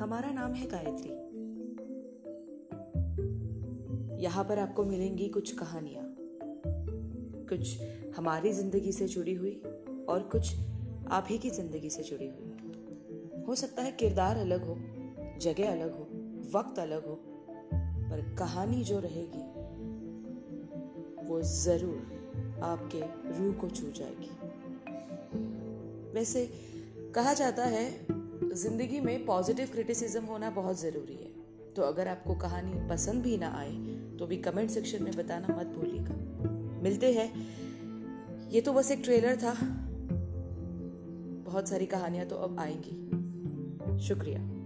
हमारा नाम है गायत्री। यहाँ पर आपको मिलेंगी कुछ कहानियाँ। कुछ हमारी ज़िंदगी से जुड़ी हुई और कुछ आप ही की ज़िंदगी से जुड़ी हुई। हो सकता है किरदार अलग हो, जगह अलग हो, वक्त अलग हो, पर कहानी जो रहेगी, वो ज़रूर आपके रूह को छू जाएगी। वैसे कहा जाता है ज़िंदगी में पॉजिटिव क्रिटिसिज्म होना बहुत ज़रूरी है। तो अगर आपको कहानी पसंद भी ना आए तो भी कमेंट सेक्शन में बताना मत भूलिएगा। मिलते हैं। ये तो बस एक ट्रेलर था। बहुत सारी कहानियाँ तो अब आएँगी। शुक्रिया।